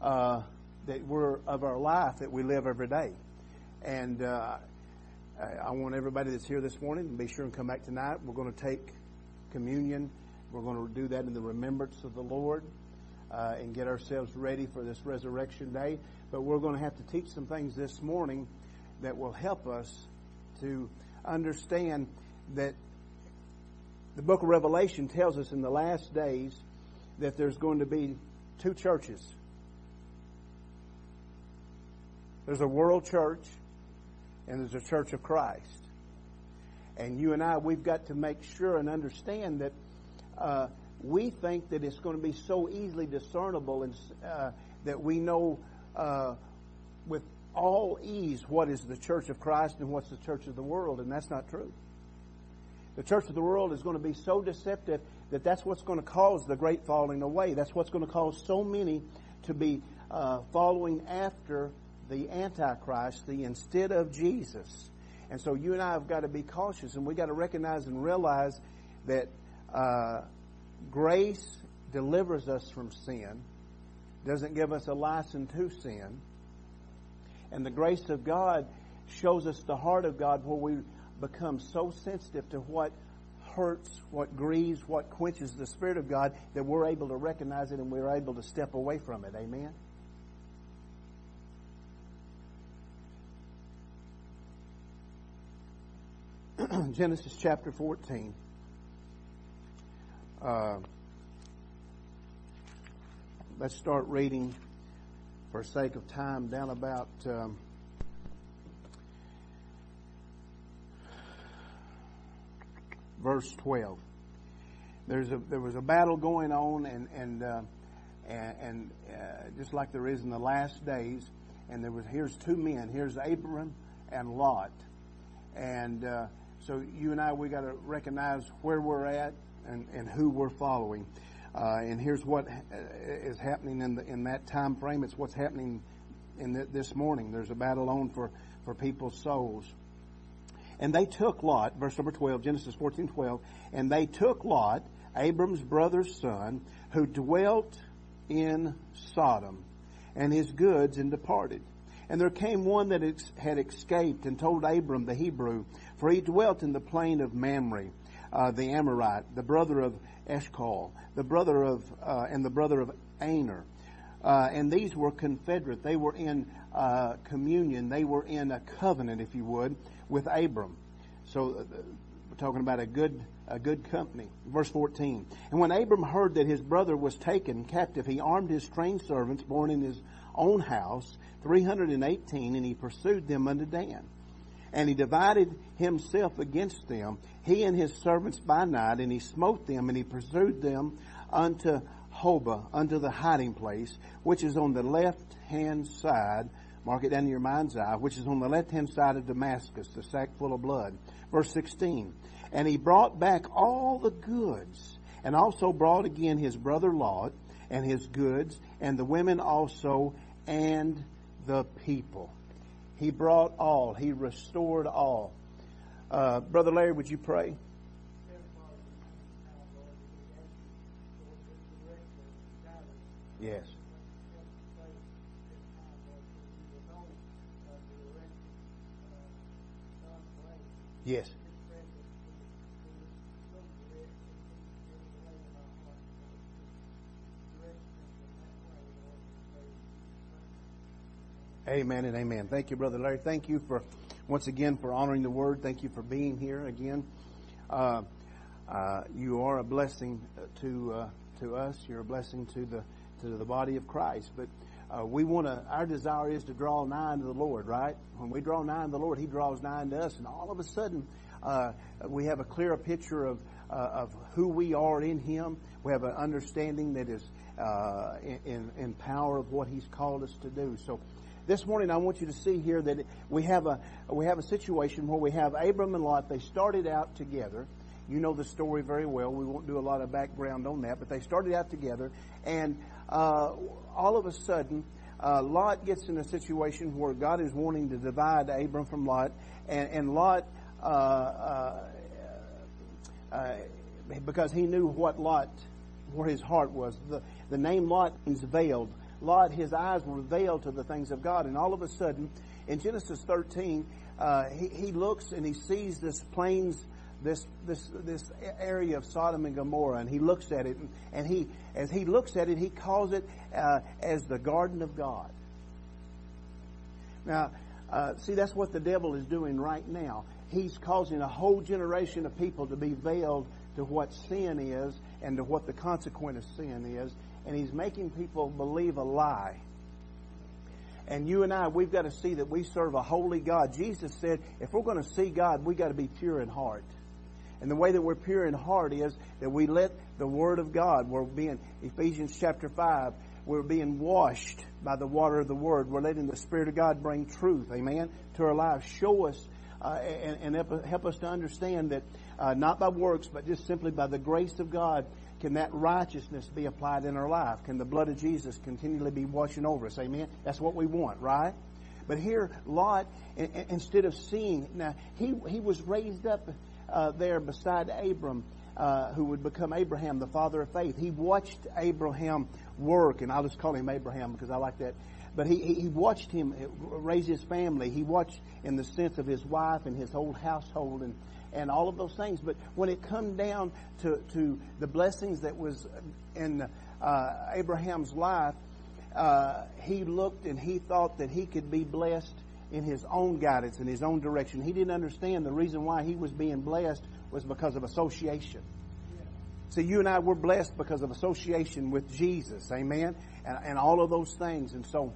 uh, that we're of our life that we live every day. And uh, I want everybody that's here this morning to be sure and come back tonight. We're going to take communion. We're going to do that in the remembrance of the Lord uh, and get ourselves ready for this resurrection day. But we're going to have to teach some things this morning that will help us to understand that the book of Revelation tells us in the last days that there's going to be two churches. There's a world church and there's a church of Christ. And you and I, we've got to make sure and understand that uh, we think that it's going to be so easily discernible and uh, that we know uh, with all ease what is the church of Christ and what's the church of the world, and that's not true. The church of the world is going to be so deceptive that that's what's going to cause the great falling away. That's what's going to cause so many to be uh, following after the Antichrist, the instead of Jesus. And so you and I have got to be cautious, and we've got to recognize and realize that uh, grace delivers us from sin, doesn't give us a license to sin. And the grace of God shows us the heart of God where we become so sensitive to what hurts, what grieves, what quenches the Spirit of God that we're able to recognize it and we're able to step away from it. Amen? Genesis chapter 14. Uh, let's start reading for sake of time down about um, verse 12 there's a there was a battle going on and and uh, and, uh, just like there is in the last days and there was here's two men here's Abram and Lot and uh, so you and I we got to recognize where we're at and, and who we're following. Uh, and here's what is happening in the, in that time frame. It's what's happening in the, this morning. There's a battle on for, for people's souls. And they took Lot, verse number 12, Genesis 14, 12, and they took Lot, Abram's brother's son, who dwelt in Sodom, and his goods, and departed. And there came one that had escaped and told Abram the Hebrew, for he dwelt in the plain of Mamre, uh, the Amorite, the brother of Eshcol, the brother of uh, and the brother of Aner. Uh, and these were confederate. They were in uh, communion. They were in a covenant, if you would, with Abram. So uh, we're talking about a good a good company. Verse 14. And when Abram heard that his brother was taken captive, he armed his trained servants born in his own house, 318, and he pursued them unto Dan. And he divided himself against them, he and his servants by night, and he smote them, and he pursued them unto Hobah, unto the hiding place, which is on the left hand side, mark it down in your mind's eye, which is on the left hand side of Damascus, the sack full of blood. Verse 16. And he brought back all the goods, and also brought again his brother Lot, and his goods, and the women also, and the people. He brought all. He restored all. Uh, Brother Larry, would you pray? Yes. Yes. Amen and amen. Thank you, Brother Larry. Thank you for, once again, for honoring the word. Thank you for being here again. Uh, uh, you are a blessing to uh, to us. You're a blessing to the to the body of Christ. But uh, we want to. Our desire is to draw nigh to the Lord. Right? When we draw nigh to the Lord, He draws nigh to us, and all of a sudden, uh, we have a clearer picture of uh, of who we are in Him. We have an understanding that is in, in power of what He's called us to do. So this morning I want you to see here that we have a we have a situation where we have Abram and Lot. They started out together. You know the story very well. We won't do a lot of background on that, but they started out together, and uh, all of a sudden, uh, Lot gets in a situation where God is wanting to divide Abram from Lot, and, and Lot, uh, uh, uh because he knew what Lot, where his heart was. The, the name Lot means veiled Lot, his eyes were veiled to the things of God. And all of a sudden, in Genesis 13, uh, he, he looks and he sees this plains, this, this, this area of Sodom and Gomorrah, and he looks at it, and, and he, as he looks at it, he calls it uh, as the garden of God. Now, uh, see, that's what the devil is doing right now. He's causing a whole generation of people to be veiled to what sin is and to what the consequence of sin is, and he's making people believe a lie. And you and I, we've got to see that we serve a holy God. Jesus said, if we're going to see God, we've got to be pure in heart. And the way that we're pure in heart is that we let the Word of God, we're being, Ephesians chapter 5, we're being washed by the water of the Word. We're letting the Spirit of God bring truth, amen, to our lives. Show us uh, and, and, help us to understand that uh, not by works, but just simply by the grace of God, can that righteousness be applied in our life? Can the blood of Jesus continually be washing over us? Amen. That's what we want, right? But here, Lot, instead of seeing, now he he was raised up uh, there beside Abram, uh, who would become Abraham, the father of faith. He watched Abraham work, and I'll just call him Abraham because I like that. But he, he watched him raise his family. He watched in the sense of his wife and his whole household and, and all of those things. But when it come down to, to the blessings that was in uh, Abraham's life, uh, he looked and he thought that he could be blessed in his own guidance, in his own direction. He didn't understand the reason why he was being blessed was because of association. See, you and I, we're blessed because of association with Jesus. Amen? And, and all of those things. And so,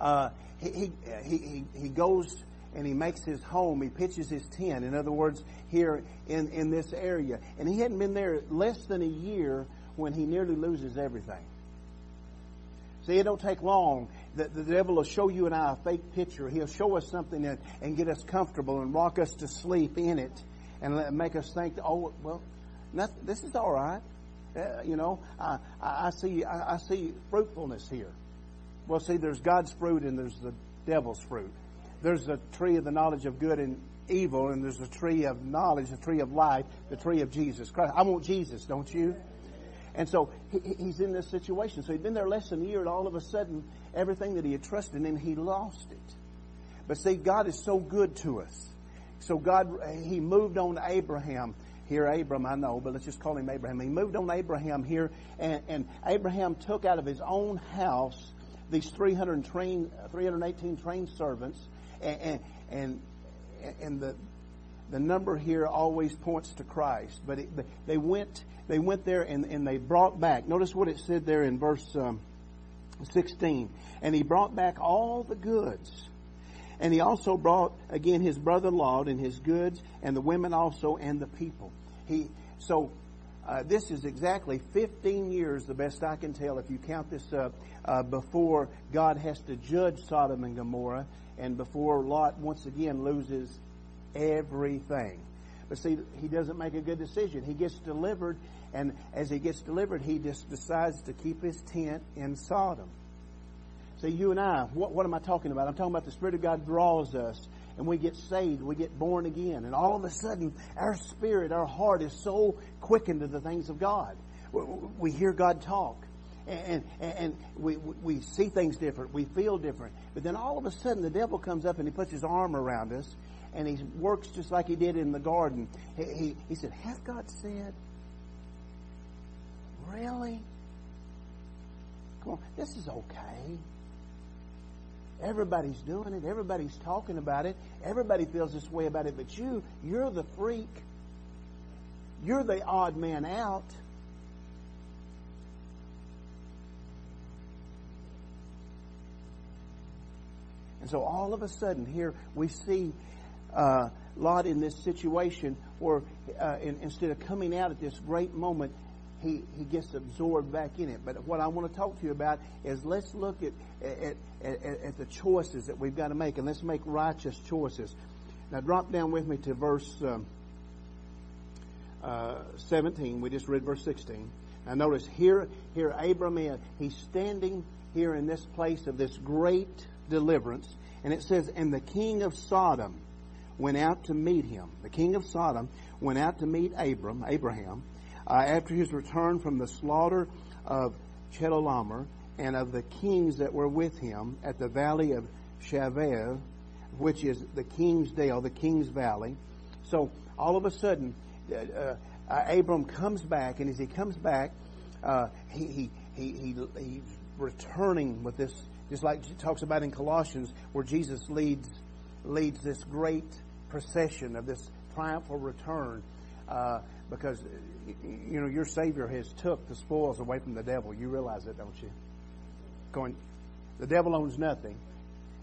uh, he, he, he, he goes and he makes his home. He pitches his tent. In other words, here in, in this area. And he hadn't been there less than a year when he nearly loses everything. See, it don't take long. The, the devil will show you and I a fake picture. He'll show us something and, and get us comfortable and rock us to sleep in it and let, make us think, oh, well, this is all right. Uh, you know, I, I, see, I, I see fruitfulness here. Well, see, there's God's fruit and there's the devil's fruit. There's the tree of the knowledge of good and evil, and there's the tree of knowledge, the tree of life, the tree of Jesus Christ. I want Jesus, don't you? And so he, he's in this situation. So he'd been there less than a year, and all of a sudden, everything that he had trusted in, he lost it. But see, God is so good to us. So God, he moved on Abraham. Here, Abram, I know, but let's just call him Abraham. He moved on Abraham here, and, and Abraham took out of his own house these 300 train, 318 trained servants, and, and, and the, the number here always points to Christ. But it, they went, they went there and, and they brought back. Notice what it said there in verse um, 16. And he brought back all the goods. And he also brought again his brother Lot and his goods and the women also and the people. He, so uh, this is exactly 15 years, the best I can tell, if you count this up, uh, before God has to judge Sodom and Gomorrah and before Lot once again loses everything. But see, he doesn't make a good decision. He gets delivered, and as he gets delivered, he just decides to keep his tent in Sodom. See, you and I, what, what am I talking about? I'm talking about the Spirit of God draws us and we get saved, we get born again, and all of a sudden our spirit, our heart is so quickened to the things of God. We hear God talk. And, and, we, we see things different. We feel different. But then all of a sudden the devil comes up and he puts his arm around us and he works just like he did in the garden. He, he, he said, Hath God said? Really? Come on, this is okay. Everybody's doing it. Everybody's talking about it. Everybody feels this way about it. But you, you're the freak. You're the odd man out. And so all of a sudden, here we see uh, Lot in this situation where uh, in, instead of coming out at this great moment, he, he gets absorbed back in it. But what I want to talk to you about is let's look at, at, at, at the choices that we've got to make, and let's make righteous choices. Now, drop down with me to verse um, uh, 17. We just read verse 16. Now, notice here, here Abraham, he's standing here in this place of this great deliverance, and it says, And the king of Sodom went out to meet him. The king of Sodom went out to meet Abram, Abraham, uh, after his return from the slaughter of Chedorlaomer, and of the kings that were with him at the valley of Shaveh, which is the King's Dale, the King's Valley. So all of a sudden, uh, uh, Abram comes back, and as he comes back, uh, he, he, he, he, he's returning with this, just like it talks about in Colossians, where Jesus leads, leads this great procession of this triumphal return. Uh, because you know your Savior has took the spoils away from the devil. You realize that, don't you? Going, the devil owns nothing,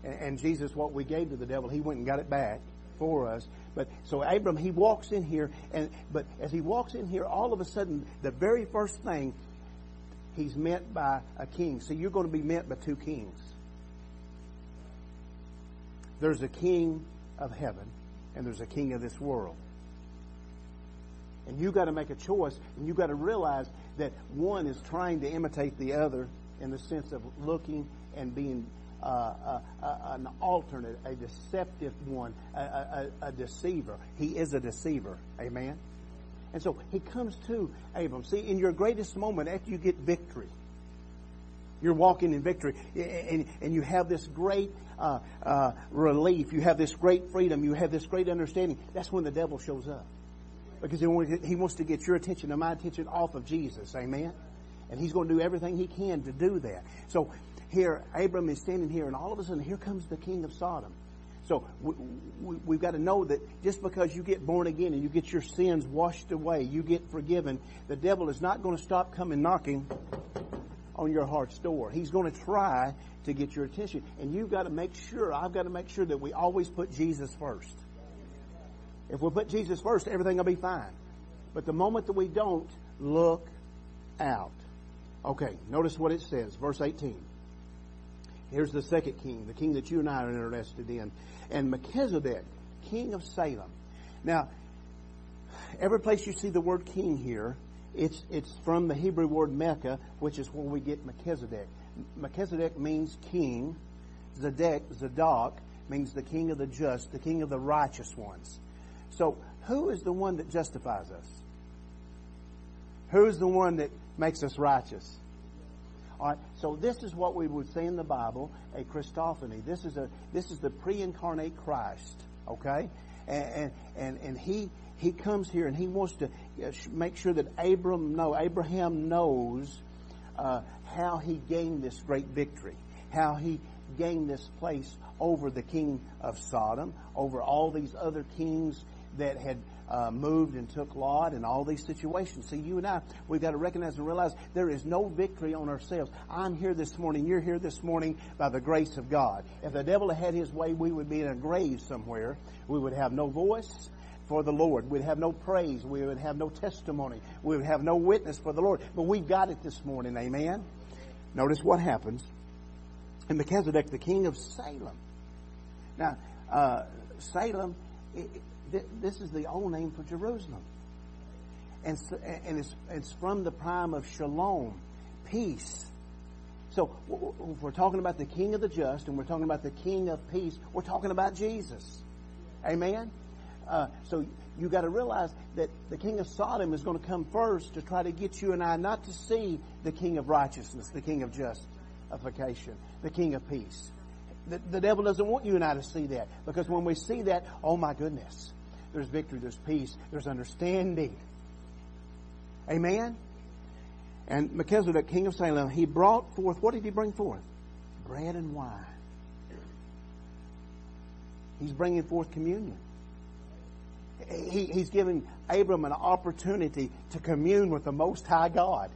and, and Jesus, what we gave to the devil, he went and got it back for us. But so Abram, he walks in here, and but as he walks in here, all of a sudden, the very first thing, he's met by a king. So you're going to be met by two kings. There's a king of heaven, and there's a king of this world. And you got to make a choice, and you got to realize that one is trying to imitate the other in the sense of looking and being uh, uh, uh, an alternate, a deceptive one, a, a, a, deceiver. He is a deceiver. Amen. And so he comes to Abram. See, in your greatest moment, after you get victory, you're walking in victory, and, and you have this great uh, uh, relief. You have this great freedom. You have this great understanding. That's when the devil shows up because he wants to get your attention and my attention off of Jesus. Amen. And he's going to do everything he can to do that. So here, Abram is standing here, and all of a sudden, here comes the king of Sodom. So we, we've got to know that just because you get born again and you get your sins washed away, you get forgiven, the devil is not going to stop coming knocking on your heart's door. He's going to try to get your attention. And you've got to make sure, I've got to make sure that we always put Jesus first. If we put Jesus first, everything will be fine. But the moment that we don't, look out. Okay, notice what it says, verse 18. Here's the second king, the king that you and I are interested in. And Melchizedek, king of Salem. Now, every place you see the word king here, it's, it's from the Hebrew word Mecca, which is where we get Melchizedek. Melchizedek means king. Zedek, Zadok, means the king of the just, the king of the righteous ones. So, who is the one that justifies us? Who is the one that makes us righteous? All right. So this is what we would say in the Bible, a Christophany. This is a this is the pre-incarnate Christ. Okay, and and and he he comes here and he wants to uh, make sure that Abram know Abraham knows uh, how he gained this great victory, how he gained this place over the king of Sodom, over all these other kings that had uh, moved and took Lot and all these situations. See, you and I, we've got to recognize and realize there is no victory on ourselves. I'm here this morning. You're here this morning by the grace of God. If the devil had his way, we would be in a grave somewhere. We would have no voice for the Lord. We'd have no praise. We would have no testimony. We would have no witness for the Lord. But we've got it this morning. Amen. Notice what happens. And Melchizedek, the king of Salem. Now, uh, Salem, this is the old name for Jerusalem. And, and it's, it's from the prime of shalom, peace. So if we're talking about the king of the just and we're talking about the king of peace, we're talking about Jesus. Amen? Uh, so you got to realize that the king of Sodom is going to come first to try to get you and I not to see the king of righteousness, the king of justification, the king of peace. The, the devil doesn't want you and I to see that because when we see that, oh my goodness, there's victory, there's peace, there's understanding. Amen? And Melchizedek, king of Salem, he brought forth, what did he bring forth? Bread and wine. He's bringing forth communion. He, he's giving Abram an opportunity to commune with the Most High God.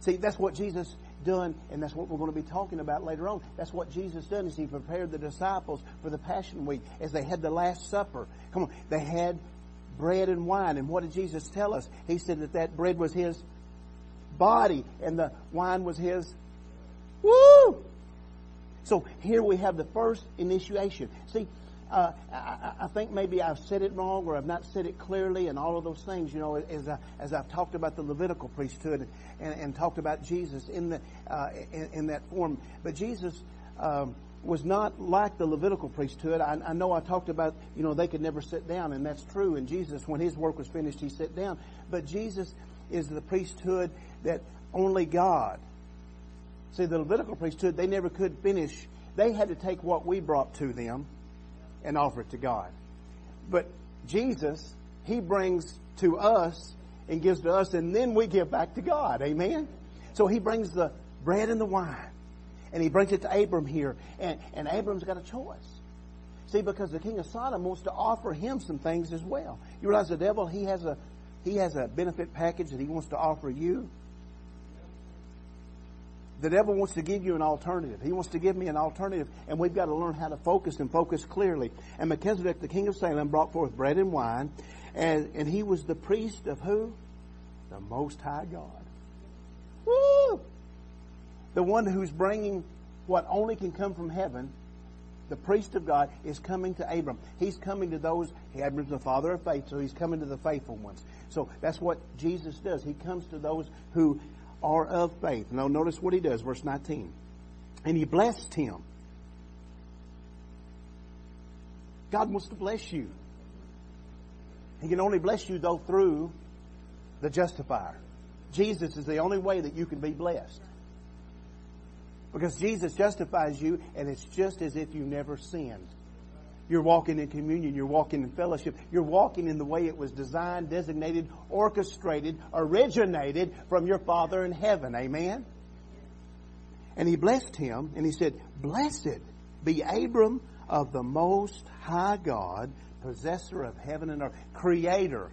See, that's what Jesus done, and that's what we're going to be talking about later on. That's what Jesus done is he prepared the disciples for the Passion Week as they had the Last Supper. Come on, they had bread and wine, and what did Jesus tell us? He said that that bread was his body, and the wine was his. Woo! So here we have the first initiation. See, uh, I, I, think maybe I've said it wrong or I've not said it clearly and all of those things, you know, as, I, as I've talked about the Levitical priesthood and, and talked about Jesus in, the, uh, in, in, that form. But Jesus um, was not like the Levitical priesthood. I, I know I talked about, you know, they could never sit down, and that's true. And Jesus, when his work was finished, he sat down. But Jesus is the priesthood that only God See, the Levitical priesthood, they never could finish. They had to take what we brought to them and offer it to God. But Jesus, He brings to us and gives to us, and then we give back to God. Amen? So He brings the bread and the wine, and He brings it to Abram here, and, and Abram's got a choice. See, because the king of Sodom wants to offer him some things as well. You realize the devil, he has a he has a benefit package that he wants to offer you. The devil wants to give you an alternative. He wants to give me an alternative, and we've got to learn how to focus and focus clearly. And Melchizedek, the king of Salem, brought forth bread and wine, and, and he was the priest of who? The Most High God. Woo! The one who's bringing what only can come from heaven the priest of God is coming to Abram. He's coming to those, Abram's the father of faith, so he's coming to the faithful ones. So that's what Jesus does. He comes to those who are of faith. Now notice what he does, verse 19. And he blessed him. God wants to bless you. He can only bless you though through the justifier. Jesus is the only way that you can be blessed. Because Jesus justifies you and it's just as if you never sinned. You're walking in communion. You're walking in fellowship. You're walking in the way it was designed, designated, orchestrated, originated from your Father in heaven. Amen? And he blessed him and he said, Blessed be Abram of the Most High God, possessor of heaven and earth, creator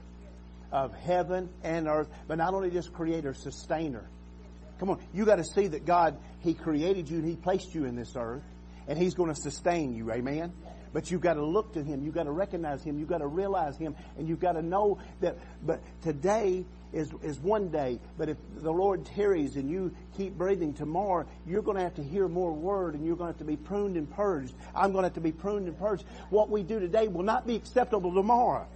of heaven and earth, but not only just creator, sustainer. Come on, you got to see that God, He created you and He placed you in this earth, and He's going to sustain you. Amen? But you've got to look to Him. You've got to recognize Him. You've got to realize Him. And you've got to know that, but today is, is one day. But if the Lord tarries and you keep breathing tomorrow, you're going to have to hear more word and you're going to have to be pruned and purged. I'm going to have to be pruned and purged. What we do today will not be acceptable tomorrow.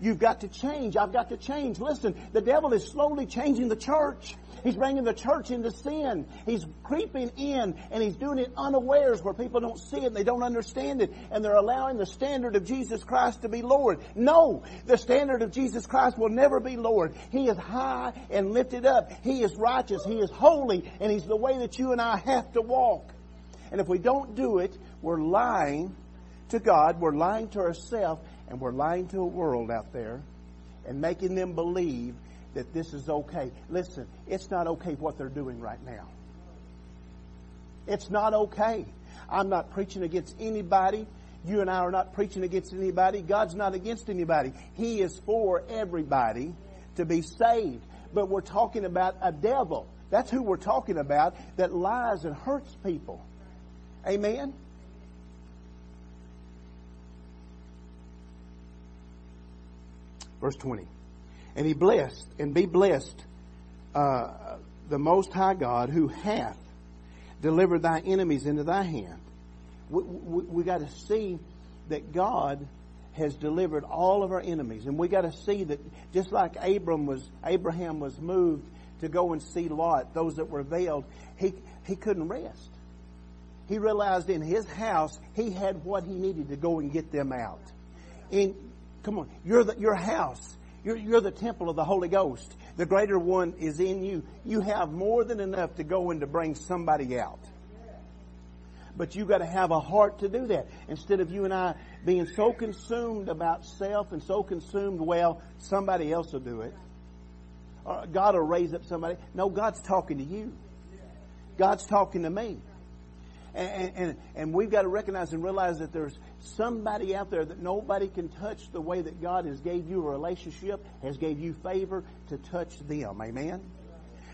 You've got to change. I've got to change. Listen, the devil is slowly changing the church. He's bringing the church into sin. He's creeping in and he's doing it unawares where people don't see it and they don't understand it and they're allowing the standard of Jesus Christ to be lowered. No, the standard of Jesus Christ will never be lowered. He is high and lifted up. He is righteous. He is holy and he's the way that you and I have to walk. And if we don't do it, we're lying to God, we're lying to ourselves, and we're lying to a world out there and making them believe that this is okay. Listen, it's not okay what they're doing right now. It's not okay. I'm not preaching against anybody. You and I are not preaching against anybody. God's not against anybody. He is for everybody to be saved. But we're talking about a devil. That's who we're talking about that lies and hurts people. Amen? Verse 20 and he blessed and be blessed uh, the Most High God who hath delivered thy enemies into thy hand. We, we, we got to see that God has delivered all of our enemies, and we got to see that just like Abram was, Abraham was moved to go and see Lot, those that were veiled, he he couldn't rest. He realized in his house he had what he needed to go and get them out. In come on, your your house you're, you're the temple of the Holy Ghost. The greater one is in you. You have more than enough to go and to bring somebody out. But you've got to have a heart to do that. Instead of you and I being so consumed about self and so consumed, well, somebody else will do it. Or God will raise up somebody. No, God's talking to you. God's talking to me. And, and, and we've got to recognize and realize that there's somebody out there that nobody can touch the way that God has gave you a relationship, has gave you favor to touch them. Amen?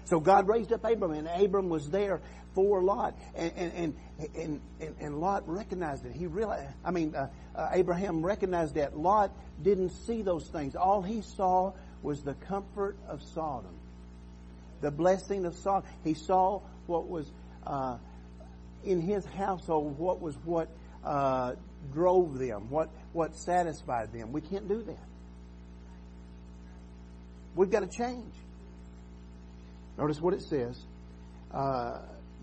So God raised up Abram, and Abram was there for Lot, and and and and, and Lot recognized it. He realized, I mean, uh, uh, Abraham recognized that Lot didn't see those things. All he saw was the comfort of Sodom, the blessing of Sodom. He saw what was uh, in his household. What was what uh, drove them, what, what satisfied them. We can't do that. We've got to change. Notice what it says, uh,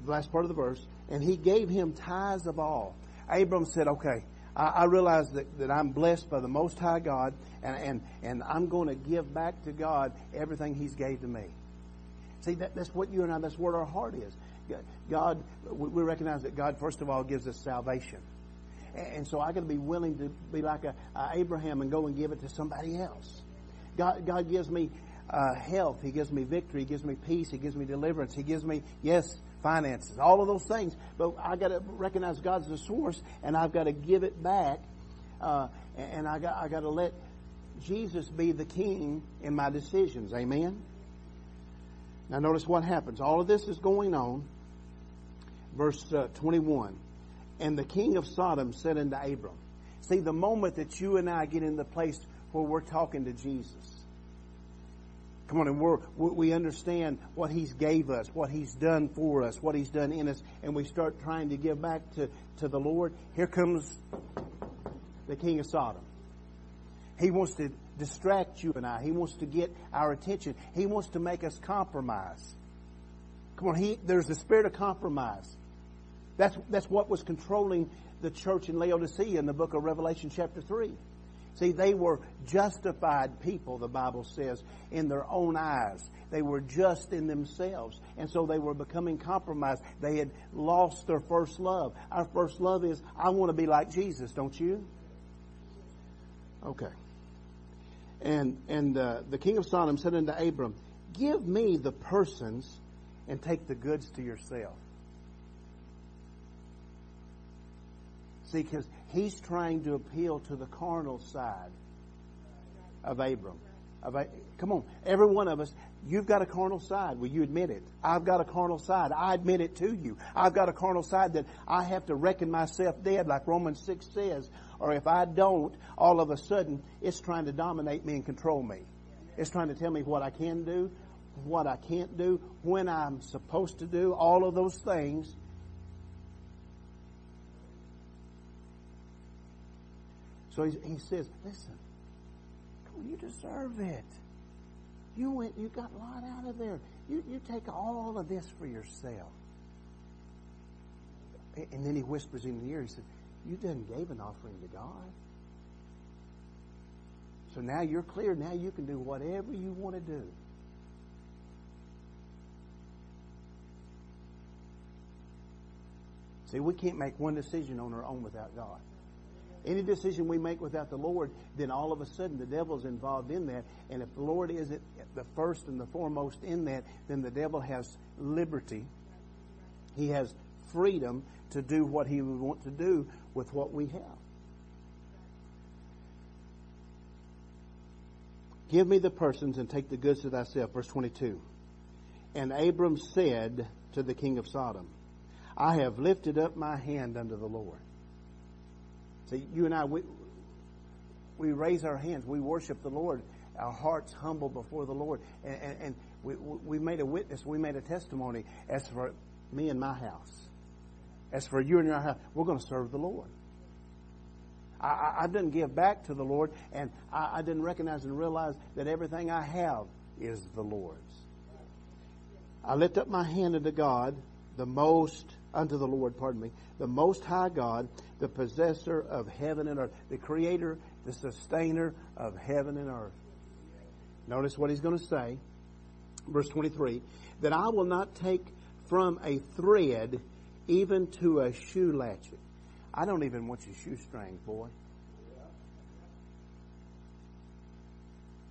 the last part of the verse, and he gave him tithes of all. Abram said, okay, I, I realize that, that I'm blessed by the Most High God, and, and, and I'm going to give back to God everything he's gave to me. See, that, that's what you and I, that's what our heart is. God, we recognize that God, first of all, gives us salvation. And so I got to be willing to be like a, a, Abraham and go and give it to somebody else. God, God gives me uh, health. He gives me victory. He gives me peace. He gives me deliverance. He gives me, yes, finances. All of those things. But I got to recognize God's the source, and I've got to give it back. Uh, and I got I got to let Jesus be the king in my decisions. Amen. Now notice what happens. All of this is going on. Verse uh, 21. And the king of Sodom said unto Abram. See, the moment that you and I get in the place where we're talking to Jesus, Come on, and we're, we understand what He's gave us, what He's done for us, what He's done in us, and we start trying to give back to, to the Lord. Here comes the King of Sodom. He wants to distract you and I. He wants to get our attention. He wants to make us compromise. Come on, he, there's the spirit of compromise. That's, that's what was controlling the church in Laodicea in the book of Revelation chapter 3. See, they were justified people, the Bible says, in their own eyes. They were just in themselves. And so they were becoming compromised. They had lost their first love. Our first love is, I want to be like Jesus, don't you? Okay. And, and uh, the king of Sodom said unto Abram, Give me the persons and take the goods to yourself. See, because he's trying to appeal to the carnal side of Abram. Of, come on, every one of us, you've got a carnal side. Will you admit it? I've got a carnal side. I admit it to you. I've got a carnal side that I have to reckon myself dead, like Romans 6 says. Or if I don't, all of a sudden, it's trying to dominate me and control me. It's trying to tell me what I can do, what I can't do, when I'm supposed to do, all of those things. So he, he says, listen, on, you deserve it. You went, you got a lot out of there. You, you take all of this for yourself. And then he whispers in the ear, he said, you done gave an offering to God. So now you're clear. Now you can do whatever you want to do. See, we can't make one decision on our own without God. Any decision we make without the Lord, then all of a sudden the devil's involved in that. And if the Lord isn't the first and the foremost in that, then the devil has liberty. He has freedom to do what he would want to do with what we have. Give me the persons and take the goods to thyself. Verse 22. And Abram said to the king of Sodom, I have lifted up my hand unto the Lord. See, you and I, we, we raise our hands. We worship the Lord. Our hearts humble before the Lord. And, and, and we, we made a witness. We made a testimony. As for me and my house, as for you and your house, we're going to serve the Lord. I, I, didn't give back to the Lord, and I, I didn't recognize and realize that everything I have is the Lord's. I lift up my hand unto God, the most, unto the Lord, pardon me, the most high God, the possessor of heaven and earth, the creator, the sustainer of heaven and earth. Notice what he's going to say. Verse 23, that I will not take from a thread even to a shoe latchet. I don't even want your shoestring, boy.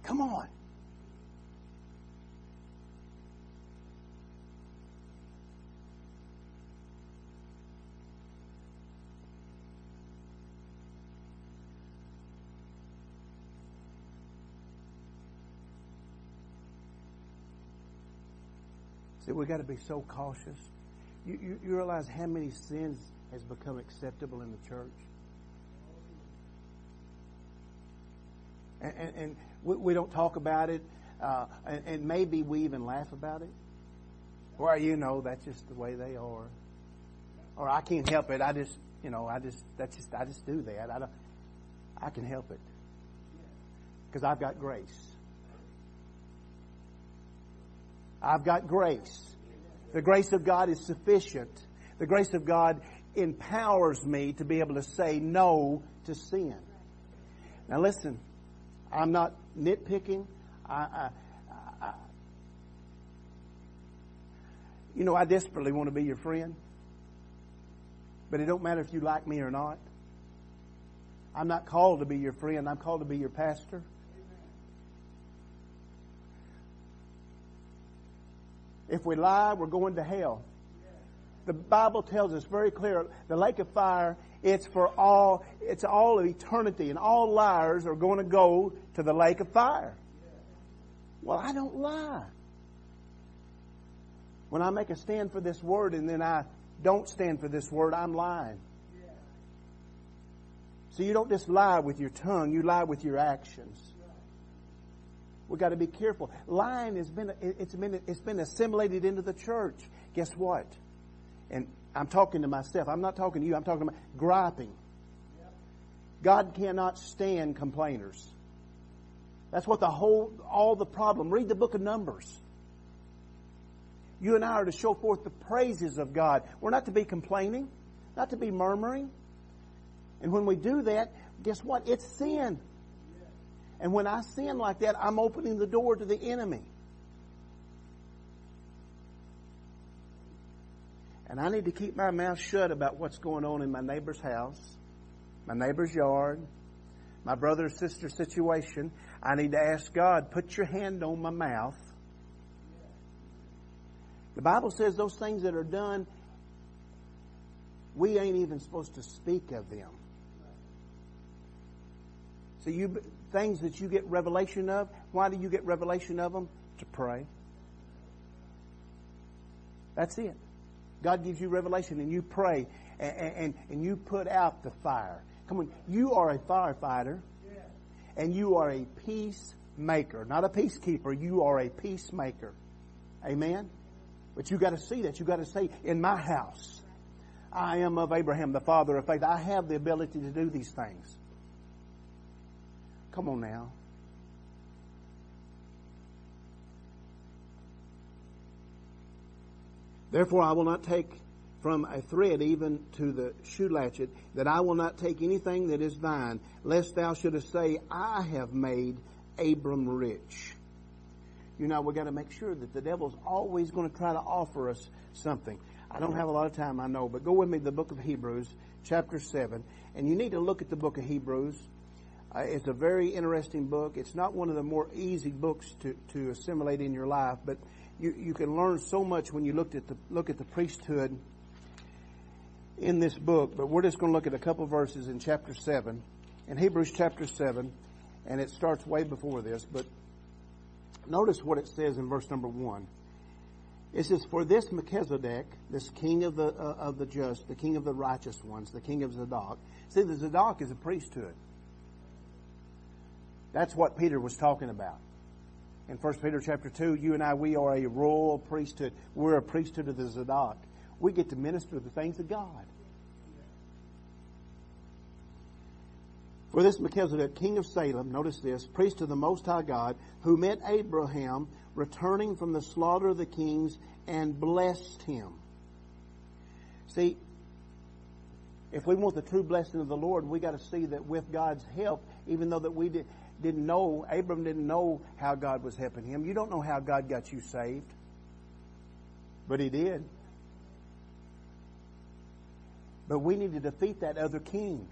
Come on. See, we've got to be so cautious. You, you, you realize how many sins has become acceptable in the church? And, and, and we, we, don't talk about it, uh, and, and, maybe we even laugh about it. Well, you know, that's just the way they are. Or I can't help it. I just, you know, I just, that's just, I just do that. I don't, I can help it. Because I've got grace. I've got grace. The grace of God is sufficient. The grace of God empowers me to be able to say no to sin. Now listen, I'm not nitpicking. I, I, I, You know, I desperately want to be your friend. But it don't matter if you like me or not. I'm not called to be your friend. I'm called to be your pastor. If we lie, we're going to hell. The Bible tells us very clear, the lake of fire, it's for all, it's all of eternity and all liars are going to go to the lake of fire. Well, I don't lie. When I make a stand for this word and then I don't stand for this word, I'm lying. So you don't just lie with your tongue, you lie with your actions. We've got to be careful. Lying has been, it's been, it's been assimilated into the church. Guess what? And I'm talking to myself. I'm not talking to you. I'm talking about griping. God cannot stand complainers. That's what the whole, all the problem. Read the book of Numbers. You and I are to show forth the praises of God. We're not to be complaining, not to be murmuring. And when we do that, guess what? It's sin. And when I sin like that, I'm opening the door to the enemy. And I need to keep my mouth shut about what's going on in my neighbor's house, my neighbor's yard, my brother or sister situation. I need to ask God, put your hand on my mouth. The Bible says those things that are done, we ain't even supposed to speak of them. So you things that you get revelation of, why do you get revelation of them? To pray. That's it. God gives you revelation and you pray and, and, and you put out the fire. Come on, you are a firefighter and you are a peacemaker, not a peacekeeper. You are a peacemaker. Amen? But you got to see that. You got to say, in my house, I am of Abraham, the father of faith. I have the ability to do these things. Come on now. Therefore, I will not take from a thread even to the shoe latchet, that I will not take anything that is thine, lest thou shouldest say, I have made Abram rich. You know, we've got to make sure that the devil's always going to try to offer us something. I don't have a lot of time, I know, but go with me to the book of Hebrews, chapter 7, and you need to look at the book of Hebrews. Uh, it's a very interesting book. It's not one of the more easy books to, to assimilate in your life, but you, you can learn so much when you look at the look at the priesthood in this book. But we're just going to look at a couple verses in chapter seven, in Hebrews chapter seven, and it starts way before this. But notice what it says in verse number one. It says, "For this Melchizedek, this king of the uh, of the just, the king of the righteous ones, the king of Zadok. See, the Zadok is a priesthood. That's what Peter was talking about in 1 Peter chapter 2, you and I, we are a royal priesthood. We're a priesthood of the Zadok. We get to minister the things of God. For this Melchizedek, king of Salem, notice this, priest of the Most High God, who met Abraham returning from the slaughter of the kings and blessed him. See, if we want the true blessing of the Lord, we got to see that with God's help, even though that we did, didn't know, Abram didn't know how God was helping him. You don't know how God got you saved. But he did. But we need to defeat that other king.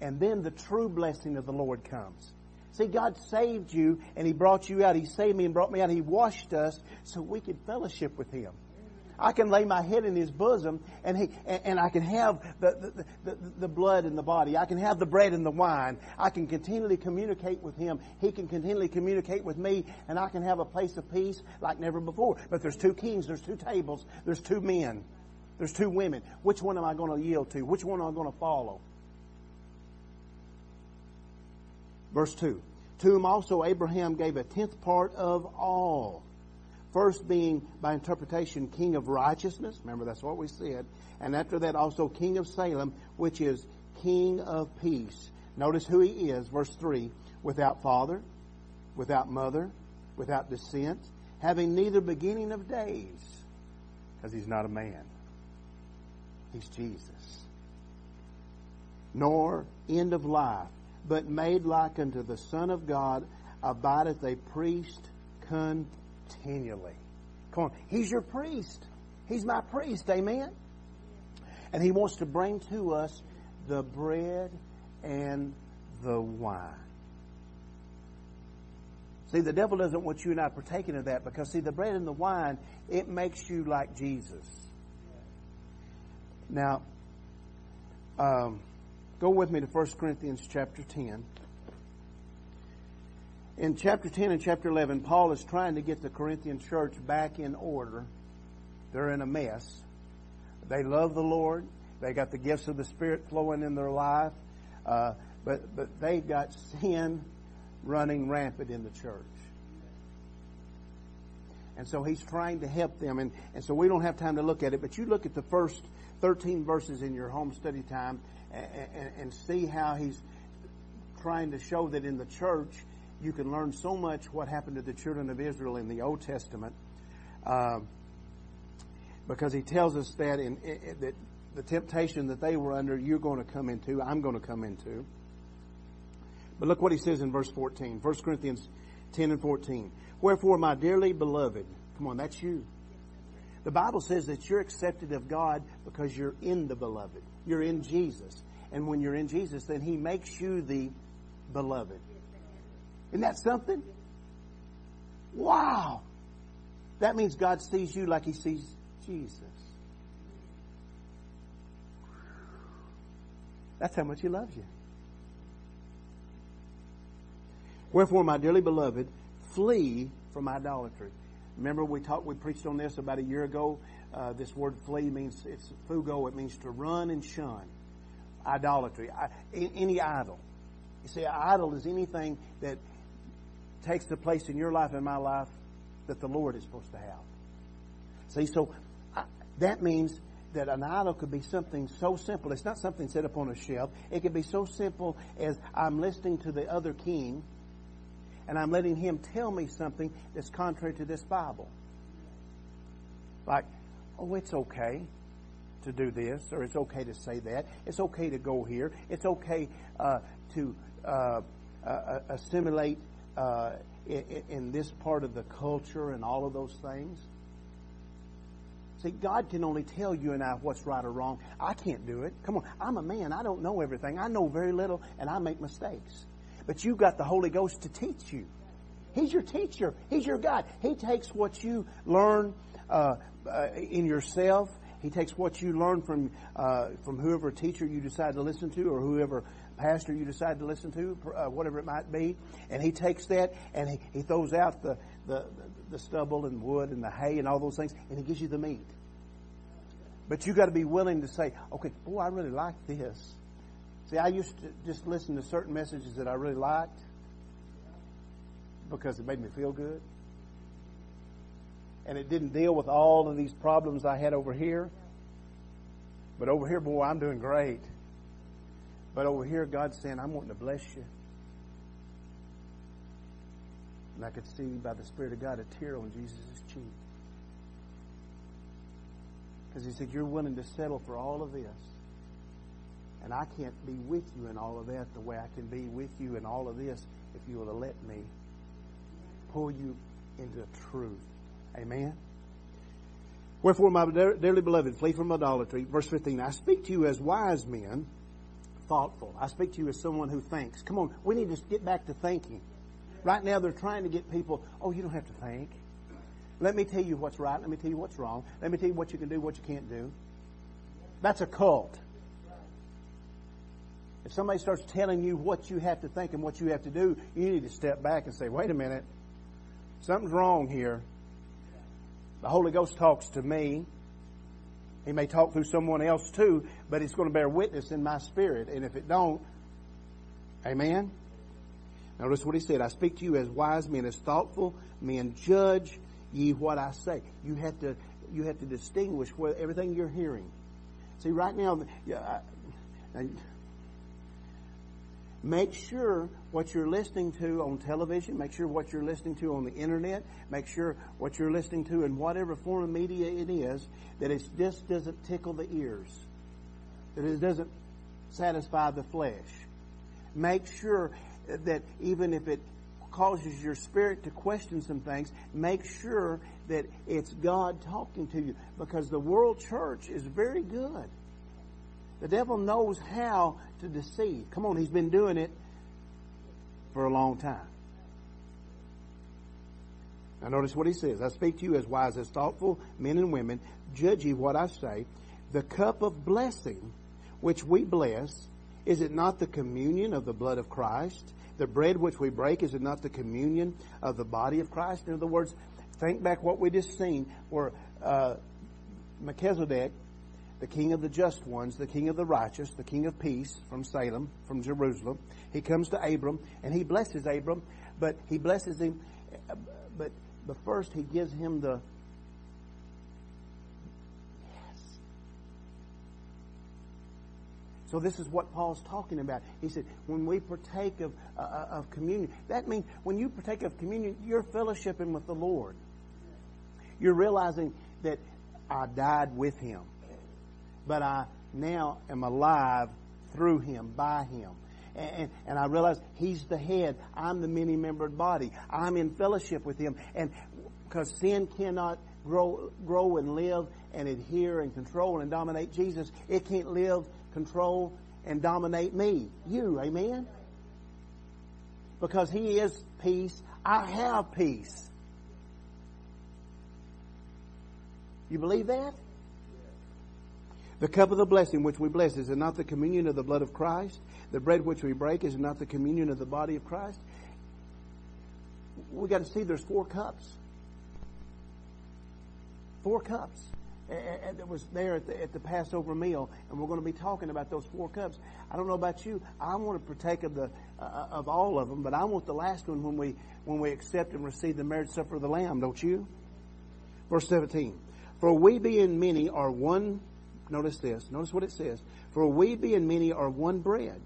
And then the true blessing of the Lord comes. See, God saved you and He brought you out. He saved me and brought me out. He washed us so we could fellowship with Him. I can lay my head in his bosom and he, and, I can have the, the, the, the blood in the body. I can have the bread and the wine. I can continually communicate with him. He can continually communicate with me and I can have a place of peace like never before. But there's two kings, there's two tables, there's two men, there's two women. Which one am I going to yield to? Which one am I going to follow? Verse 2. To whom also Abraham gave a tenth part of all First being, by interpretation, King of righteousness. Remember, that's what we said. And after that, also King of Salem, which is King of peace. Notice who he is, verse 3 without father, without mother, without descent, having neither beginning of days, because he's not a man. He's Jesus. Nor end of life, but made like unto the Son of God, abideth a priest continually. Come on. He's your priest. He's my priest. Amen? And He wants to bring to us the bread and the wine. See, the devil doesn't want you and I partaking of that because, see, the bread and the wine, it makes you like Jesus. Now, um, go with me to 1 Corinthians chapter 10. In chapter 10 and chapter 11, Paul is trying to get the Corinthian church back in order. They're in a mess. They love the Lord. They got the gifts of the Spirit flowing in their life. Uh, but, but they've got sin running rampant in the church. And so he's trying to help them. And, and so we don't have time to look at it, but you look at the first 13 verses in your home study time and, and, and see how he's trying to show that in the church you can learn so much what happened to the children of Israel in the Old Testament. Uh, because he tells us that in, that the temptation that they were under, you're going to come into, I'm going to come into. But look what he says in verse 14. 1 Corinthians 10 and 14. Wherefore, my dearly beloved, come on, that's you. The Bible says that you're accepted of God because you're in the beloved. You're in Jesus. And when you're in Jesus, then He makes you the beloved. Isn't that something? Wow! That means God sees you like He sees Jesus. That's how much He loves you. Wherefore, my dearly beloved, flee from idolatry. Remember, we talked, we preached on this about a year ago. Uh, this word flee means it's fugo. It means to run and shun. Idolatry, I, any idol. You see, idol is anything that takes the place in your life and my life that the Lord is supposed to have. See, so I, that means that an idol could be something so simple. It's not something set up on a shelf. It could be so simple as I'm listening to the other king and I'm letting him tell me something that's contrary to this Bible. Like, oh, it's okay to do this, or it's okay to say that. It's okay to go here. It's okay uh, to uh, uh, assimilate uh, in, in this part of the culture and all of those things. See, God can only tell you and I what's right or wrong. I can't do it. Come on, I'm a man. I don't know everything. I know very little, and I make mistakes. But you've got the Holy Ghost to teach you. He's your teacher. He's your guide. He takes what you learn uh, uh, in yourself. He takes what you learn from uh, from whoever teacher you decide to listen to, or whoever pastor you decide to listen to, uh, whatever it might be, and he takes that and he, he throws out the, the the stubble and wood and the hay and all those things, and he gives you the meat. But you got to be willing to say, okay, boy, I really like this. See, I used to just listen to certain messages that I really liked because it made me feel good. And it didn't deal with all of these problems I had over here. But over here, boy, I'm doing great. But over here, God's saying, I'm wanting to bless you. And I could see by the Spirit of God a tear on Jesus' cheek. Because he said, You're willing to settle for all of this. And I can't be with you in all of that the way I can be with you in all of this if you will let me pull you into truth. Amen. Wherefore, my dearly beloved, flee from idolatry. Verse 15, I speak to you as wise men, thoughtful. I speak to you as someone who thinks. Come on, we need to get back to thinking. Right now, they're trying to get people, oh, you don't have to think. Let me tell you what's right. Let me tell you what's wrong. Let me tell you what you can do, what you can't do. That's a cult. If somebody starts telling you what you have to think and what you have to do, you need to step back and say, wait a minute. Something's wrong here. The Holy Ghost talks to me. He may talk through someone else too, but it's going to bear witness in my spirit. And if it don't, amen? Notice what he said. I speak to you as wise men, as thoughtful men. Judge ye what I say. You have to, you have to distinguish what, everything you're hearing. See, right now, I, Make sure what you're listening to on television, make sure what you're listening to on the internet, make sure what you're listening to in whatever form of media it is, that it just doesn't tickle the ears, that it doesn't satisfy the flesh. Make sure that even if it causes your spirit to question some things, make sure that it's God talking to you because the world church is very good. The devil knows how to deceive. Come on, he's been doing it for a long time. Now notice what he says. I speak to you as wise as thoughtful men and women. Judge ye what I say. The cup of blessing which we bless, is it not the communion of the blood of Christ? The bread which we break, is it not the communion of the body of Christ? In other words, think back what we just seen where uh, Melchizedek, the king of the just ones, the king of the righteous, the king of peace from Salem, from Jerusalem, he comes to Abram and he blesses Abram, but he blesses him, but, but first he gives him the So this is what Paul's talking about. He said, when we partake of, uh, uh, of communion, that means when you partake of communion, you're fellowshipping with the Lord. You're realizing that I died with Him, but I now am alive through Him, by Him. And, and, I realize He's the head. I'm the many-membered body. I'm in fellowship with Him. And because sin cannot grow, grow and live and adhere and control and dominate Jesus, it can't live control, and dominate me. You, amen? Because He is peace. I have peace. You believe that? The cup of the blessing which we bless, is it not the communion of the blood of Christ? The bread which we break, is it not the communion of the body of Christ? We got to see there's four cups. Four cups that was there at the, at the Passover meal, and we're going to be talking about those four cups. I don't know about you. I want to partake of the uh, of all of them, but I want the last one when we when we accept and receive the marriage supper of the Lamb. Don't you? Verse seventeen. For we being many are one. Notice this. Notice what it says. For we being many are one bread.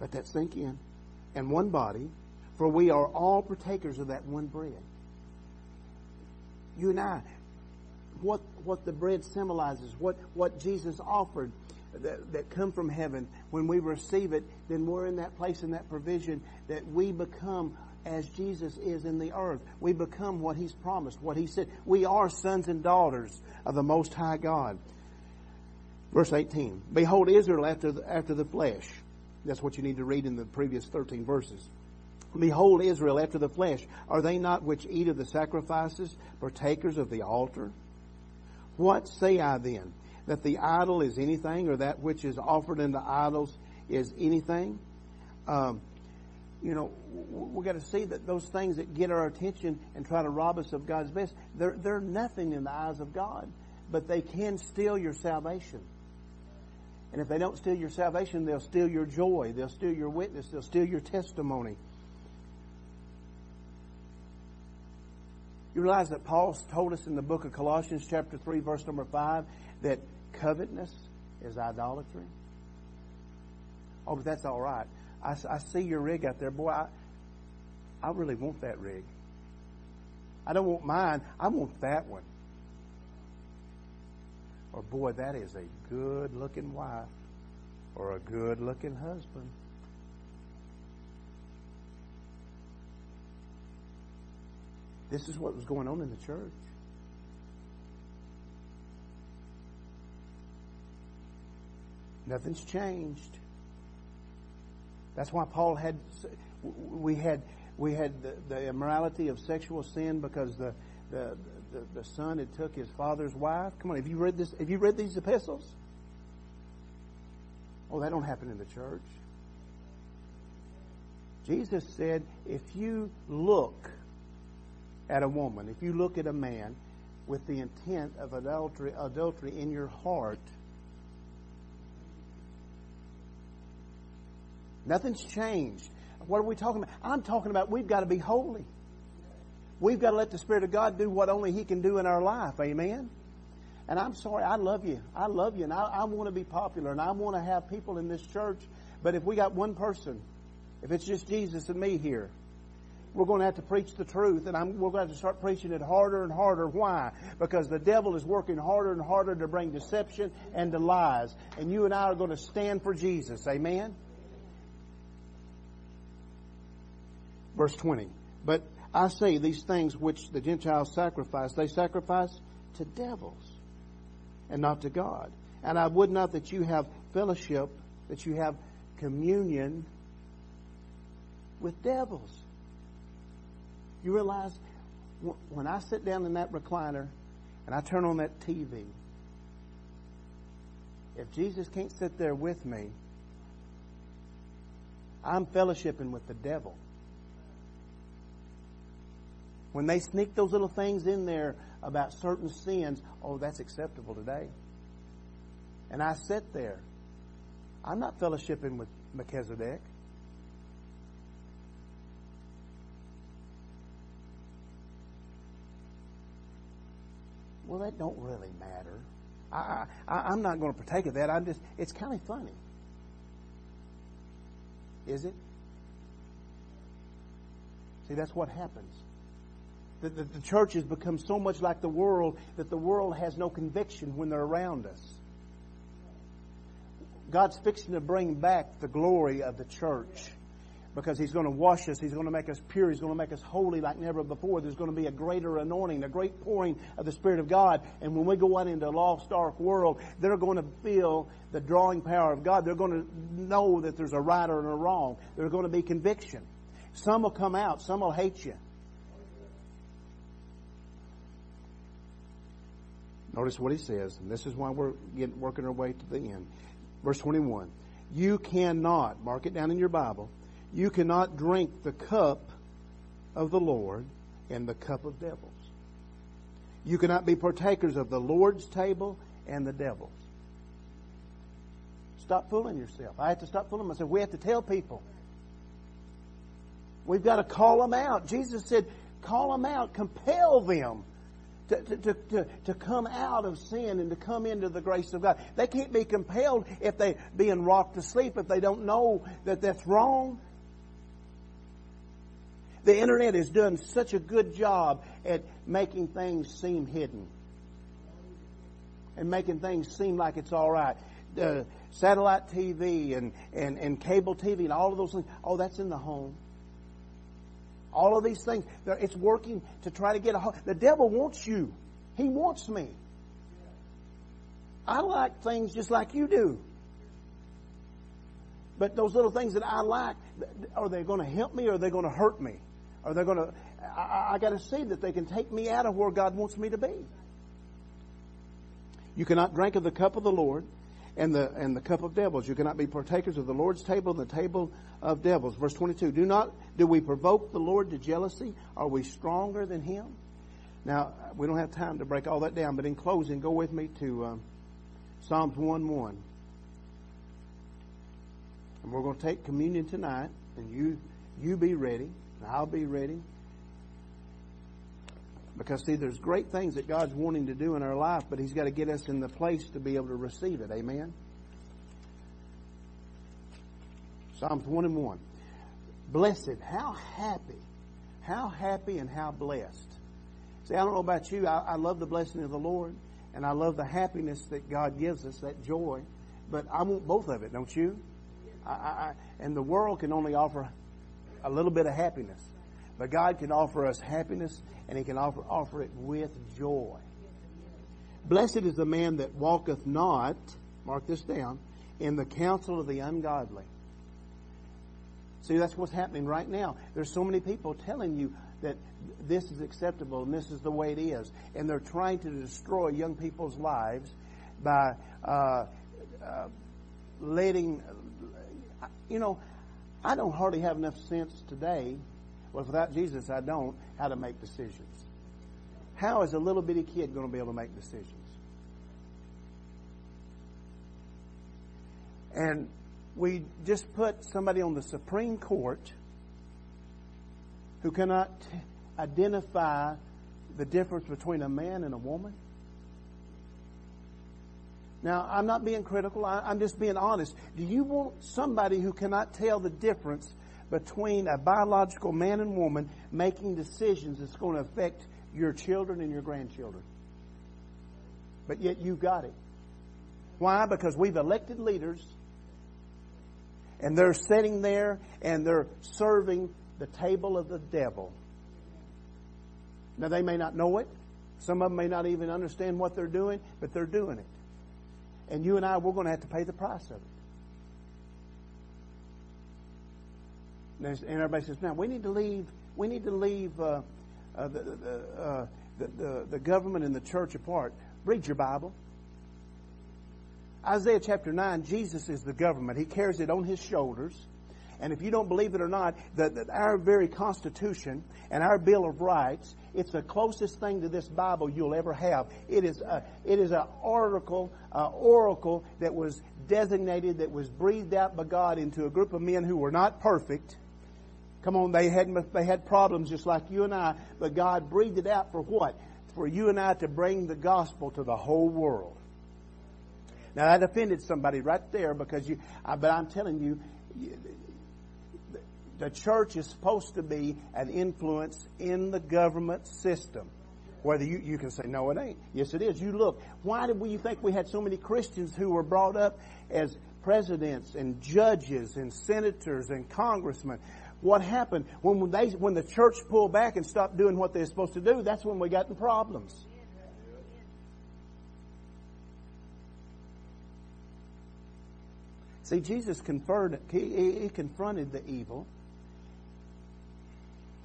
Let that sink in. And one body. For we are all partakers of that one bread you and I, what, what the bread symbolizes, what, what Jesus offered that, that come from heaven, when we receive it, then we're in that place in that provision that we become as Jesus is in the earth. We become what He's promised, what He said. We are sons and daughters of the Most High God. Verse 18. Behold Israel after the, after the flesh. That's what you need to read in the previous 13 verses. Behold Israel after the flesh. Are they not which eat of the sacrifices, partakers of the altar? What say I then? That the idol is anything, or that which is offered unto idols is anything? Um, you know, we got to see that those things that get our attention and try to rob us of God's best, they're, they're nothing in the eyes of God, but they can steal your salvation. And if they don't steal your salvation, they'll steal your joy. They'll steal your witness. They'll steal your testimony. You realize that Paul told us in the book of Colossians, chapter 3, verse number 5, that covetousness is idolatry? Oh, but that's all right. I, I see your rig out there. Boy, I, I really want that rig. I don't want mine. I want that one. Or, boy, that is a good looking wife or a good looking husband. This is what was going on in the church. Nothing's changed. That's why Paul had, we had, we had the, the immorality of sexual sin because the, the, the, the son had took his father's wife. Come on, have you read this? Have you read these epistles? Oh, that don't happen in the church. Jesus said, if you look at a woman, if you look at a man with the intent of adultery, adultery in your heart, nothing's changed. What are we talking about? I'm talking about we've got to be holy. We've got to let the Spirit of God do what only He can do in our life. Amen? And I'm sorry, I love you. I love you, and I, I want to be popular, and I want to have people in this church. But if we got one person, if it's just Jesus and me here, we're going to have to preach the truth, and I'm, we're going to have to start preaching it harder and harder. Why? Because the devil is working harder and harder to bring deception and to lies. And you and I are going to stand for Jesus. Amen? Verse 20. But I say these things which the Gentiles sacrifice, they sacrifice to devils and not to God. And I would not that you have fellowship, that you have communion with devils. You realize when I sit down in that recliner and I turn on that TV, if Jesus can't sit there with me, I'm fellowshipping with the devil. When they sneak those little things in there about certain sins, oh, that's acceptable today. And I sit there. I'm not fellowshipping with Melchizedek. Well, that don't really matter. I, I, I'm not going to partake of that. I'm just, it's kind of funny. Is it? See, that's what happens. The, the, the church has become so much like the world that the world has no conviction when they're around us. God's fixing to bring back the glory of the church because He's going to wash us. He's going to make us pure. He's going to make us holy like never before. There's going to be a greater anointing, a great pouring of the Spirit of God. And when we go out into a lost, dark world, they're going to feel the drawing power of God. They're going to know that there's a right and a wrong. There's going to be conviction. Some will come out. Some will hate you. Notice what he says, and this is why we're getting, working our way to the end. Verse 21. You cannot, mark it down in your Bible, you cannot drink the cup of the Lord and the cup of devils. You cannot be partakers of the Lord's table and the devil's. Stop fooling yourself. I have to stop fooling myself. We have to tell people. We've got to call them out. Jesus said, call them out, compel them to, to, to, to come out of sin and to come into the grace of God. They can't be compelled if they're being rocked to sleep, if they don't know that that's wrong. The internet has done such a good job at making things seem hidden and making things seem like it's all right. Satellite TV and, and, and cable TV and all of those things, oh, that's in the home. All of these things, it's working to try to get a home. The devil wants you. He wants me. I like things just like you do. But those little things that I like, are they going to help me or are they going to hurt me? Are they going to, I, I got to see that they can take me out of where God wants me to be. You cannot drink of the cup of the Lord and the, and the cup of devils. You cannot be partakers of the Lord's table and the table of devils. Verse 22. Do not, do we provoke the Lord to jealousy? Are we stronger than Him? Now, we don't have time to break all that down, but in closing, go with me to um, Psalms 1 1. And we're going to take communion tonight, and you, you be ready, and I'll be ready. Because, see, there's great things that God's wanting to do in our life, but He's got to get us in the place to be able to receive it. Amen? Psalms 1 and 1. Blessed, how happy, how happy and how blessed. See, I don't know about you, I, I love the blessing of the Lord, and I love the happiness that God gives us, that joy, but I want both of it, don't you? I, I, and the world can only offer a little bit of happiness. But God can offer us happiness and He can offer, offer it with joy. Blessed is the man that walketh not, mark this down, in the counsel of the ungodly. See, that's what's happening right now. There's so many people telling you that this is acceptable and this is the way it is. And they're trying to destroy young people's lives by uh, uh, letting, you know, I don't hardly have enough sense today well, without Jesus, I don't, how to make decisions. How is a little bitty kid going to be able to make decisions? And we just put somebody on the Supreme Court who cannot identify the difference between a man and a woman. Now, I'm not being critical. I'm just being honest. Do you want somebody who cannot tell the difference between a biological man and woman making decisions that's going to affect your children and your grandchildren. But yet you've got it. Why? Because we've elected leaders and they're sitting there and they're serving the table of the devil. Now they may not know it. Some of them may not even understand what they're doing, but they're doing it. And you and I, we're going to have to pay the price of it. And everybody says, now we need to leave, we need to leave uh, uh, the, the, uh, the, the, the government and the church apart. Read your Bible. Isaiah chapter 9, Jesus is the government. He carries it on his shoulders. And if you don't believe it or not, that, our very Constitution and our Bill of Rights, it's the closest thing to this Bible you'll ever have. It is a, it is an article, oracle that was designated, that was breathed out by God into a group of men who were not perfect. Come on, they had they had problems just like you and I, but God breathed it out for what? For you and I to bring the gospel to the whole world. Now that offended somebody right there because you, but I'm telling you, the church is supposed to be an influence in the government system. Whether you, you can say, no, it ain't. Yes, it is. You look. Why did we, you think we had so many Christians who were brought up as presidents and judges and senators and congressmen? What happened when they, when the church pulled back and stopped doing what they're supposed to do? That's when we got in problems. See, Jesus conferred, he, he confronted the evil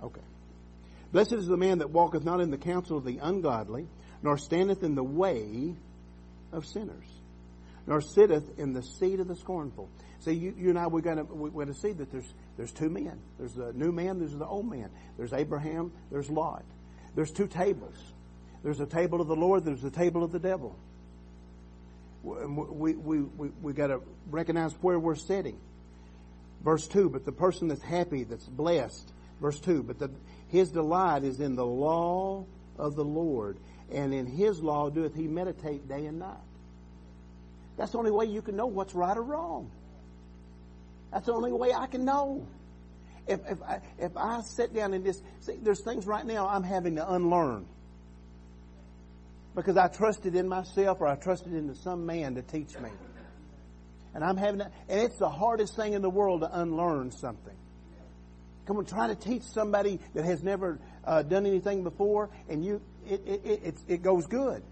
Okay. Blessed is the man that walketh not in the counsel of the ungodly, nor standeth in the way of sinners, nor sitteth in the seat of the scornful. See, you, you and I, we're going to, we're going to see that there's, there's two men. There's the new man, there's the old man. There's Abraham, there's Lot. There's two tables. There's a table of the Lord, there's a table of the devil. We, we, we, we got to recognize where we're sitting. Verse 2, but the person that's happy, that's blessed, Verse 2, but the, his delight is in the law of the Lord, and in his law doeth he meditate day and night. That's the only way you can know what's right or wrong. That's the only way I can know. If, if, I, if I sit down and just, see, there's things right now I'm having to unlearn. Because I trusted in myself or I trusted into some man to teach me. And I'm having to, and it's the hardest thing in the world to unlearn something. Come on, try to teach somebody that has never uh, done anything before, and you it, it, it, it, goes good.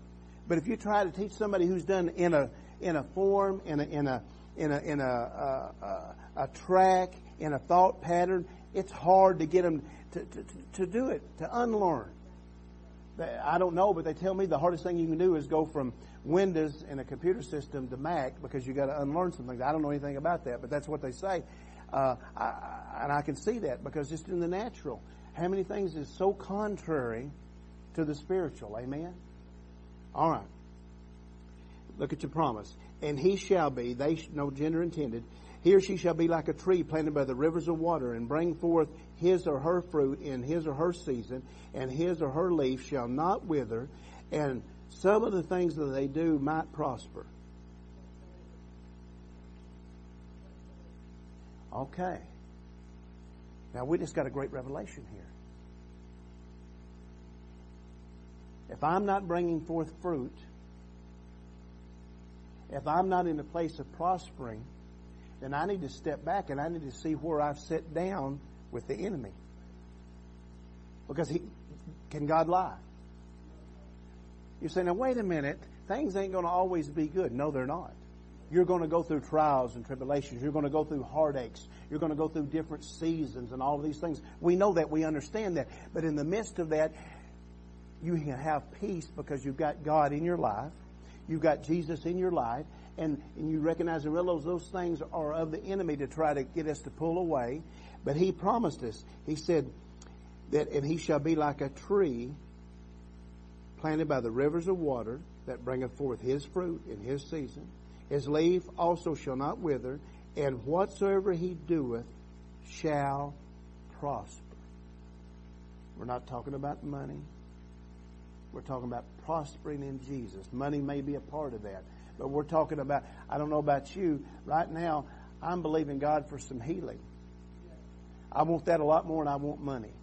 But if you try to teach somebody who's done in a in a form, in a in a in a in a, a, a, a track, in a thought pattern, it's hard to get them to, to, to do it, to unlearn. I don't know, but they tell me the hardest thing you can do is go from Windows and a computer system to Mac because you got to unlearn some things. I don't know anything about that, but that's what they say. Uh, I, and I can see that because just in the natural, how many things is so contrary to the spiritual? Amen? All right. Look at your promise. And he shall be, they, no gender intended, he or she shall be like a tree planted by the rivers of water and bring forth his or her fruit in his or her season, and his or her leaf shall not wither, and some of the things that they do might prosper. Okay. Now we just got a great revelation here. If I'm not bringing forth fruit, if I'm not in a place of prospering, then I need to step back and I need to see where I've sat down with the enemy. Because he, can God lie? You say, now wait a minute, things ain't going to always be good. No, they're not. You're going to go through trials and tribulations. You're going to go through heartaches. You're going to go through different seasons and all of these things. We know that. We understand that. But in the midst of that, you can have peace because you've got God in your life. You've got Jesus in your life. And, and you recognize and realize those things are of the enemy to try to get us to pull away. But he promised us. He said that, and he shall be like a tree planted by the rivers of water that bringeth forth his fruit in his season his leaf also shall not wither, and whatsoever he doeth shall prosper. We're not talking about money. We're talking about prospering in Jesus. Money may be a part of that. But we're talking about, I don't know about you, right now, I'm believing God for some healing. I want that a lot more than I want money.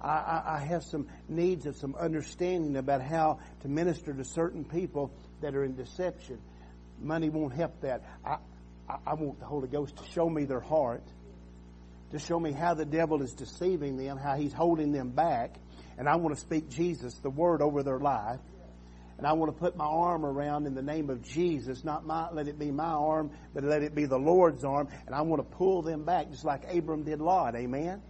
I, I, have some needs of some understanding about how to minister to certain people that are in deception money won't help that. I, I want the Holy Ghost to show me their heart, to show me how the devil is deceiving them, how he's holding them back, and I want to speak Jesus, the word over their life. And I want to put my arm around in the name of Jesus, not my, let it be my arm, but let it be the Lord's arm. And I want to pull them back just like Abram did Lot. Amen?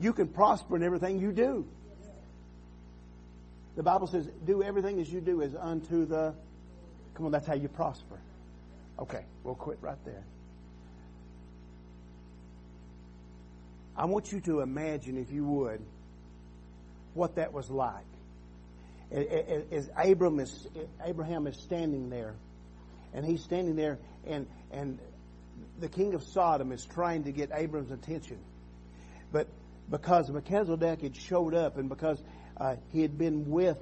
You can prosper in everything you do. The Bible says, do everything as you do as unto the, come on, that's how you prosper. Okay, we'll quit right there. I want you to imagine, if you would, what that was like. As Abram is, Abraham is standing there, and he's standing there, and, and the king of Sodom is trying to get Abram's attention. But because Melchizedek had showed up, and because uh, he had been with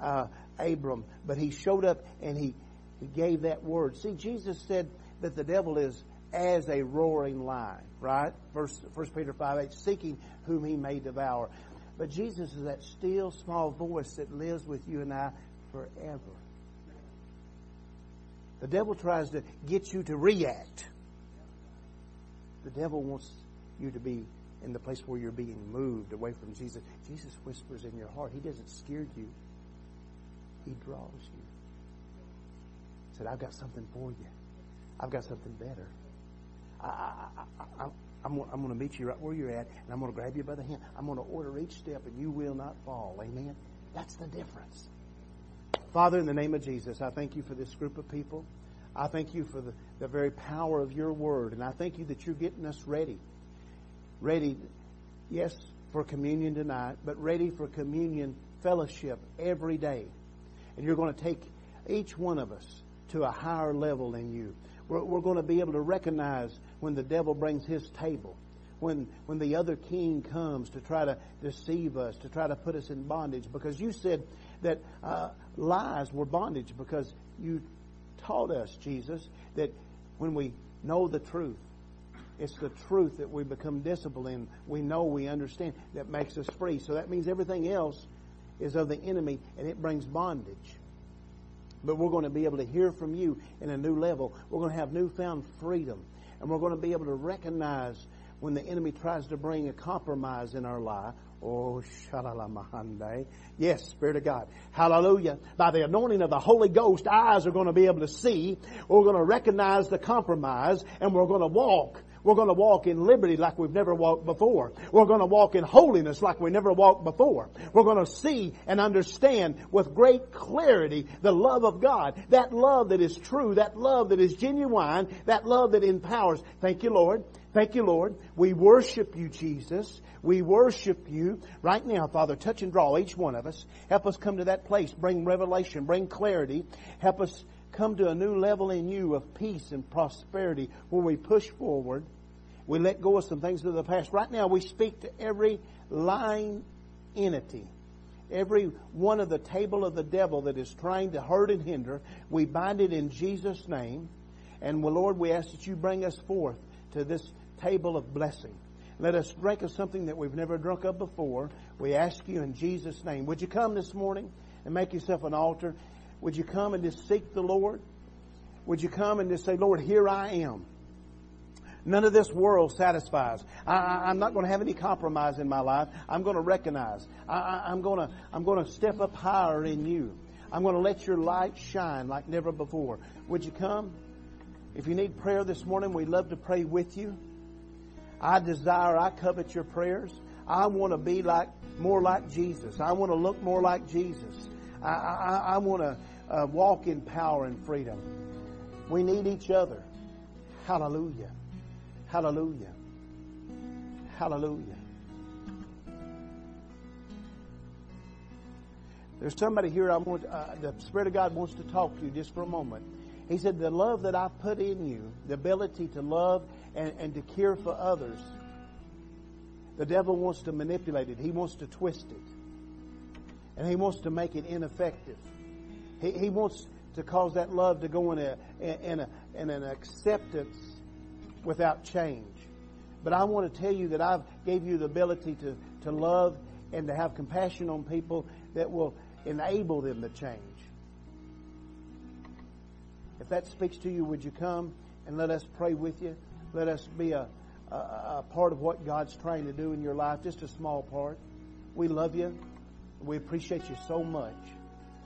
uh, Abram, but he showed up and he, he gave that word. See, Jesus said that the devil is as a roaring lion, right? First, First Peter 5 8, seeking whom he may devour. But Jesus is that still small voice that lives with you and I forever. The devil tries to get you to react. The devil wants you to be in the place where you're being moved away from Jesus. Jesus whispers in your heart. He doesn't scare you. He draws you. He said, I've got something for you. I've got something better. I, I'm going to meet you right where you're at, and I'm going to grab you by the hand. I'm going to order each step, and you will not fall. Amen? That's the difference. Father, in the name of Jesus, I thank you for this group of people. I thank you for the, the very power of your word, and I thank you that you're getting us ready. Ready, yes, for communion tonight, but ready for communion fellowship every day. And you're going to take each one of us to a higher level than you. We're, we're going to be able to recognize when the devil brings his table, when, when the other king comes to try to deceive us, to try to put us in bondage. Because you said that uh, lies were bondage because you taught us, Jesus, that when we know the truth, it's the truth that we become disciplined. We know, we understand that makes us free. So that means everything else is of the enemy and it brings bondage. But we're going to be able to hear from you in a new level. We're going to have newfound freedom. And we're going to be able to recognize when the enemy tries to bring a compromise in our life. Oh, shalalamahande. Yes, Spirit of God. Hallelujah. By the anointing of the Holy Ghost, eyes are going to be able to see. We're going to recognize the compromise and we're going to walk we're going to walk in liberty like we've never walked before. We're going to walk in holiness like we never walked before. We're going to see and understand with great clarity the love of God. That love that is true, that love that is genuine, that love that empowers. Thank you, Lord. Thank you, Lord. We worship you, Jesus. We worship you right now, Father. Touch and draw each one of us. Help us come to that place. Bring revelation. Bring clarity. Help us come to a new level in you of peace and prosperity where we push forward. We let go of some things of the past. Right now, we speak to every lying entity, every one of the table of the devil that is trying to hurt and hinder. We bind it in Jesus' name. And Lord, we ask that you bring us forth to this table of blessing. Let us drink of something that we've never drunk of before. We ask you in Jesus' name. Would you come this morning and make yourself an altar? Would you come and just seek the Lord? Would you come and just say, Lord, here I am. None of this world satisfies. I, am not going to have any compromise in my life. I'm going to recognize. I, I'm going to, I'm going to step up higher in you. I'm going to let your light shine like never before. Would you come? If you need prayer this morning, we'd love to pray with you. I desire, I covet your prayers. I want to be like, more like Jesus. I want to look more like Jesus. I, I, I want to uh, walk in power and freedom. We need each other. Hallelujah. Hallelujah. Hallelujah. There's somebody here I want, uh, the Spirit of God wants to talk to you just for a moment. He said, The love that I put in you, the ability to love and, and to care for others, the devil wants to manipulate it. He wants to twist it and he wants to make it ineffective. He, he wants to cause that love to go in, a, in, a, in an acceptance without change. But I want to tell you that I've gave you the ability to, to love and to have compassion on people that will enable them to change. If that speaks to you, would you come and let us pray with you? Let us be a, a, a part of what God's trying to do in your life, just a small part. We love you. We appreciate you so much.